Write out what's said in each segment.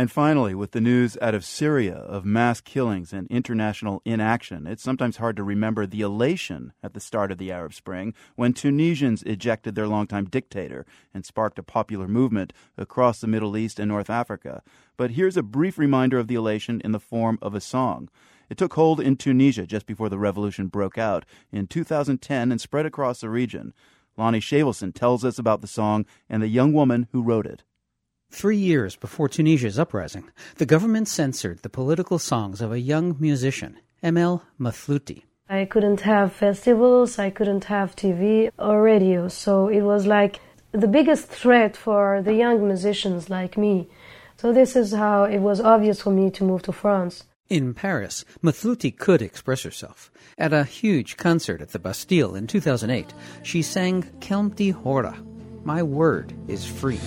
And finally, with the news out of Syria of mass killings and international inaction, it's sometimes hard to remember the elation at the start of the Arab Spring when Tunisians ejected their longtime dictator and sparked a popular movement across the Middle East and North Africa. But here's a brief reminder of the elation in the form of a song. It took hold in Tunisia just before the revolution broke out in 2010 and spread across the region. Lonny Shavelson tells us about the song and the young woman who wrote it. Three years before Tunisia's uprising, the government censored the political songs of a young musician, Emel Mathlouthi. I couldn't have festivals, I couldn't have TV or radio, so it was like the biggest threat for the young musicians like me. So this is how it was obvious for me to move to France. In Paris, Mathlouthi could express herself. At a huge concert at the Bastille in 2008, she sang Kelmti Hora, My Word is Free.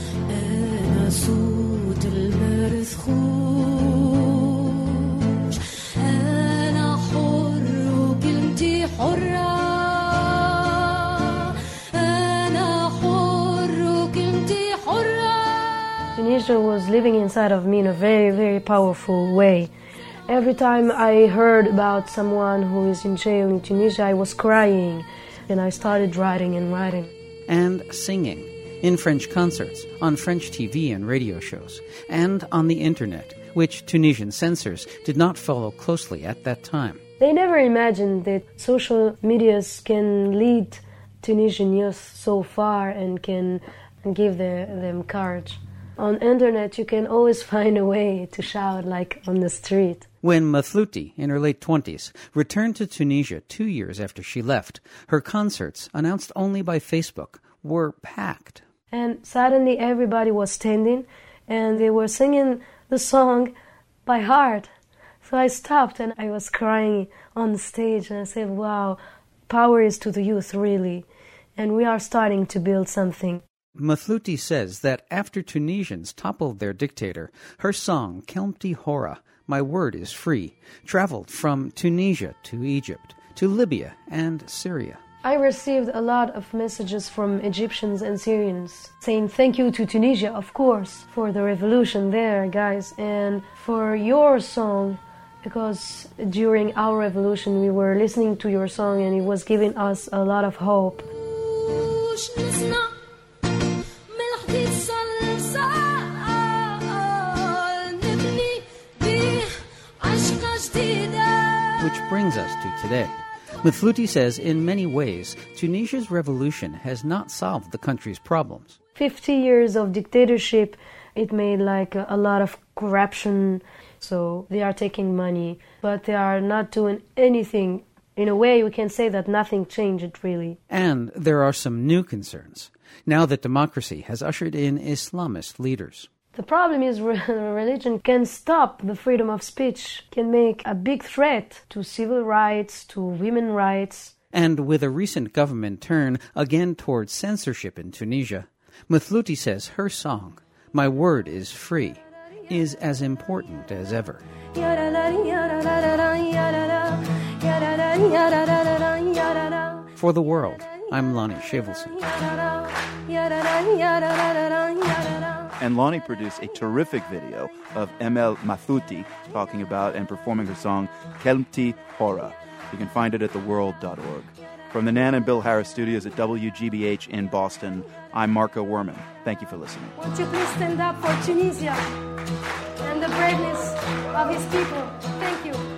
Tunisia was living inside of me in a very, very powerful way. Every time I heard about someone who is in jail in Tunisia, I was crying and I started writing and writing. And singing in French concerts, on French TV and radio shows, and on the internet, which Tunisian censors did not follow closely at that time. They never imagined that social medias can lead Tunisian youth so far and can give the, them courage. On internet, you can always find a way to shout like on the street. When Mathlouthi, in her late 20s, returned to Tunisia two years after she left, her concerts, announced only by Facebook, were packed. And suddenly everybody was standing and they were singing the song by heart. So I stopped and I was crying on the stage and I said, wow, power is to the youth, really. And we are starting to build something. Mathlouthi says that after Tunisians toppled their dictator, her song, Kelmti Hora, my Word is Free, traveled from Tunisia to Egypt, to Libya and Syria. I received a lot of messages from Egyptians and Syrians saying thank you to Tunisia, of course, for the revolution there, guys, and for your song, because during our revolution we were listening to your song and it was giving us a lot of hope. Which brings us to today. Mathlouthi says in many ways, Tunisia's revolution has not solved the country's problems. 50 years of dictatorship, it made like a, a lot of corruption. So they are taking money, but they are not doing anything. In a way, we can say that nothing changed really. And there are some new concerns now that democracy has ushered in Islamist leaders. The problem is religion can stop the freedom of speech, can make a big threat to civil rights, to women rights. And with a recent government turn again towards censorship in Tunisia, Mathlouthi says her song, My Word is Free, is as important as ever. For the world, I'm Lonny Shavelson. And Lonny produced a terrific video of Emel Mathlouthi talking about and performing her song Kelmti Hora. You can find it at theworld.org. From the Nan and Bill Harris studios at WGBH in Boston, I'm Marco Werman. Thank you for listening. Won't you please stand up for Tunisia and the braveness of his people? Thank you.